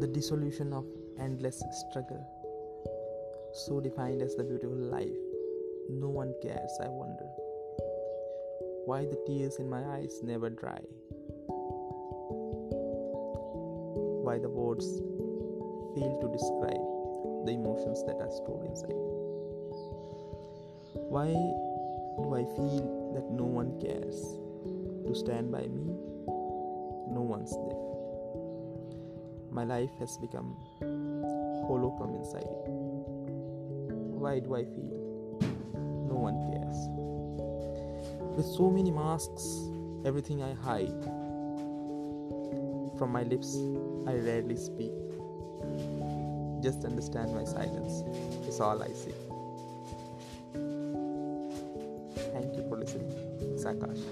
dissolution of endless struggle, so defined as the beautiful life. No one cares, I wonder. Why the tears in my eyes never dry? Why the words fail to describe the emotions that are stored inside? Why do I feel that no one cares to stand by me? No one's there. My life has become hollow from inside. Why do I feel no one cares? With so many masks, everything I hide. From my lips, I rarely speak. Just understand my silence is all I say. Thank you for listening. It's Akash.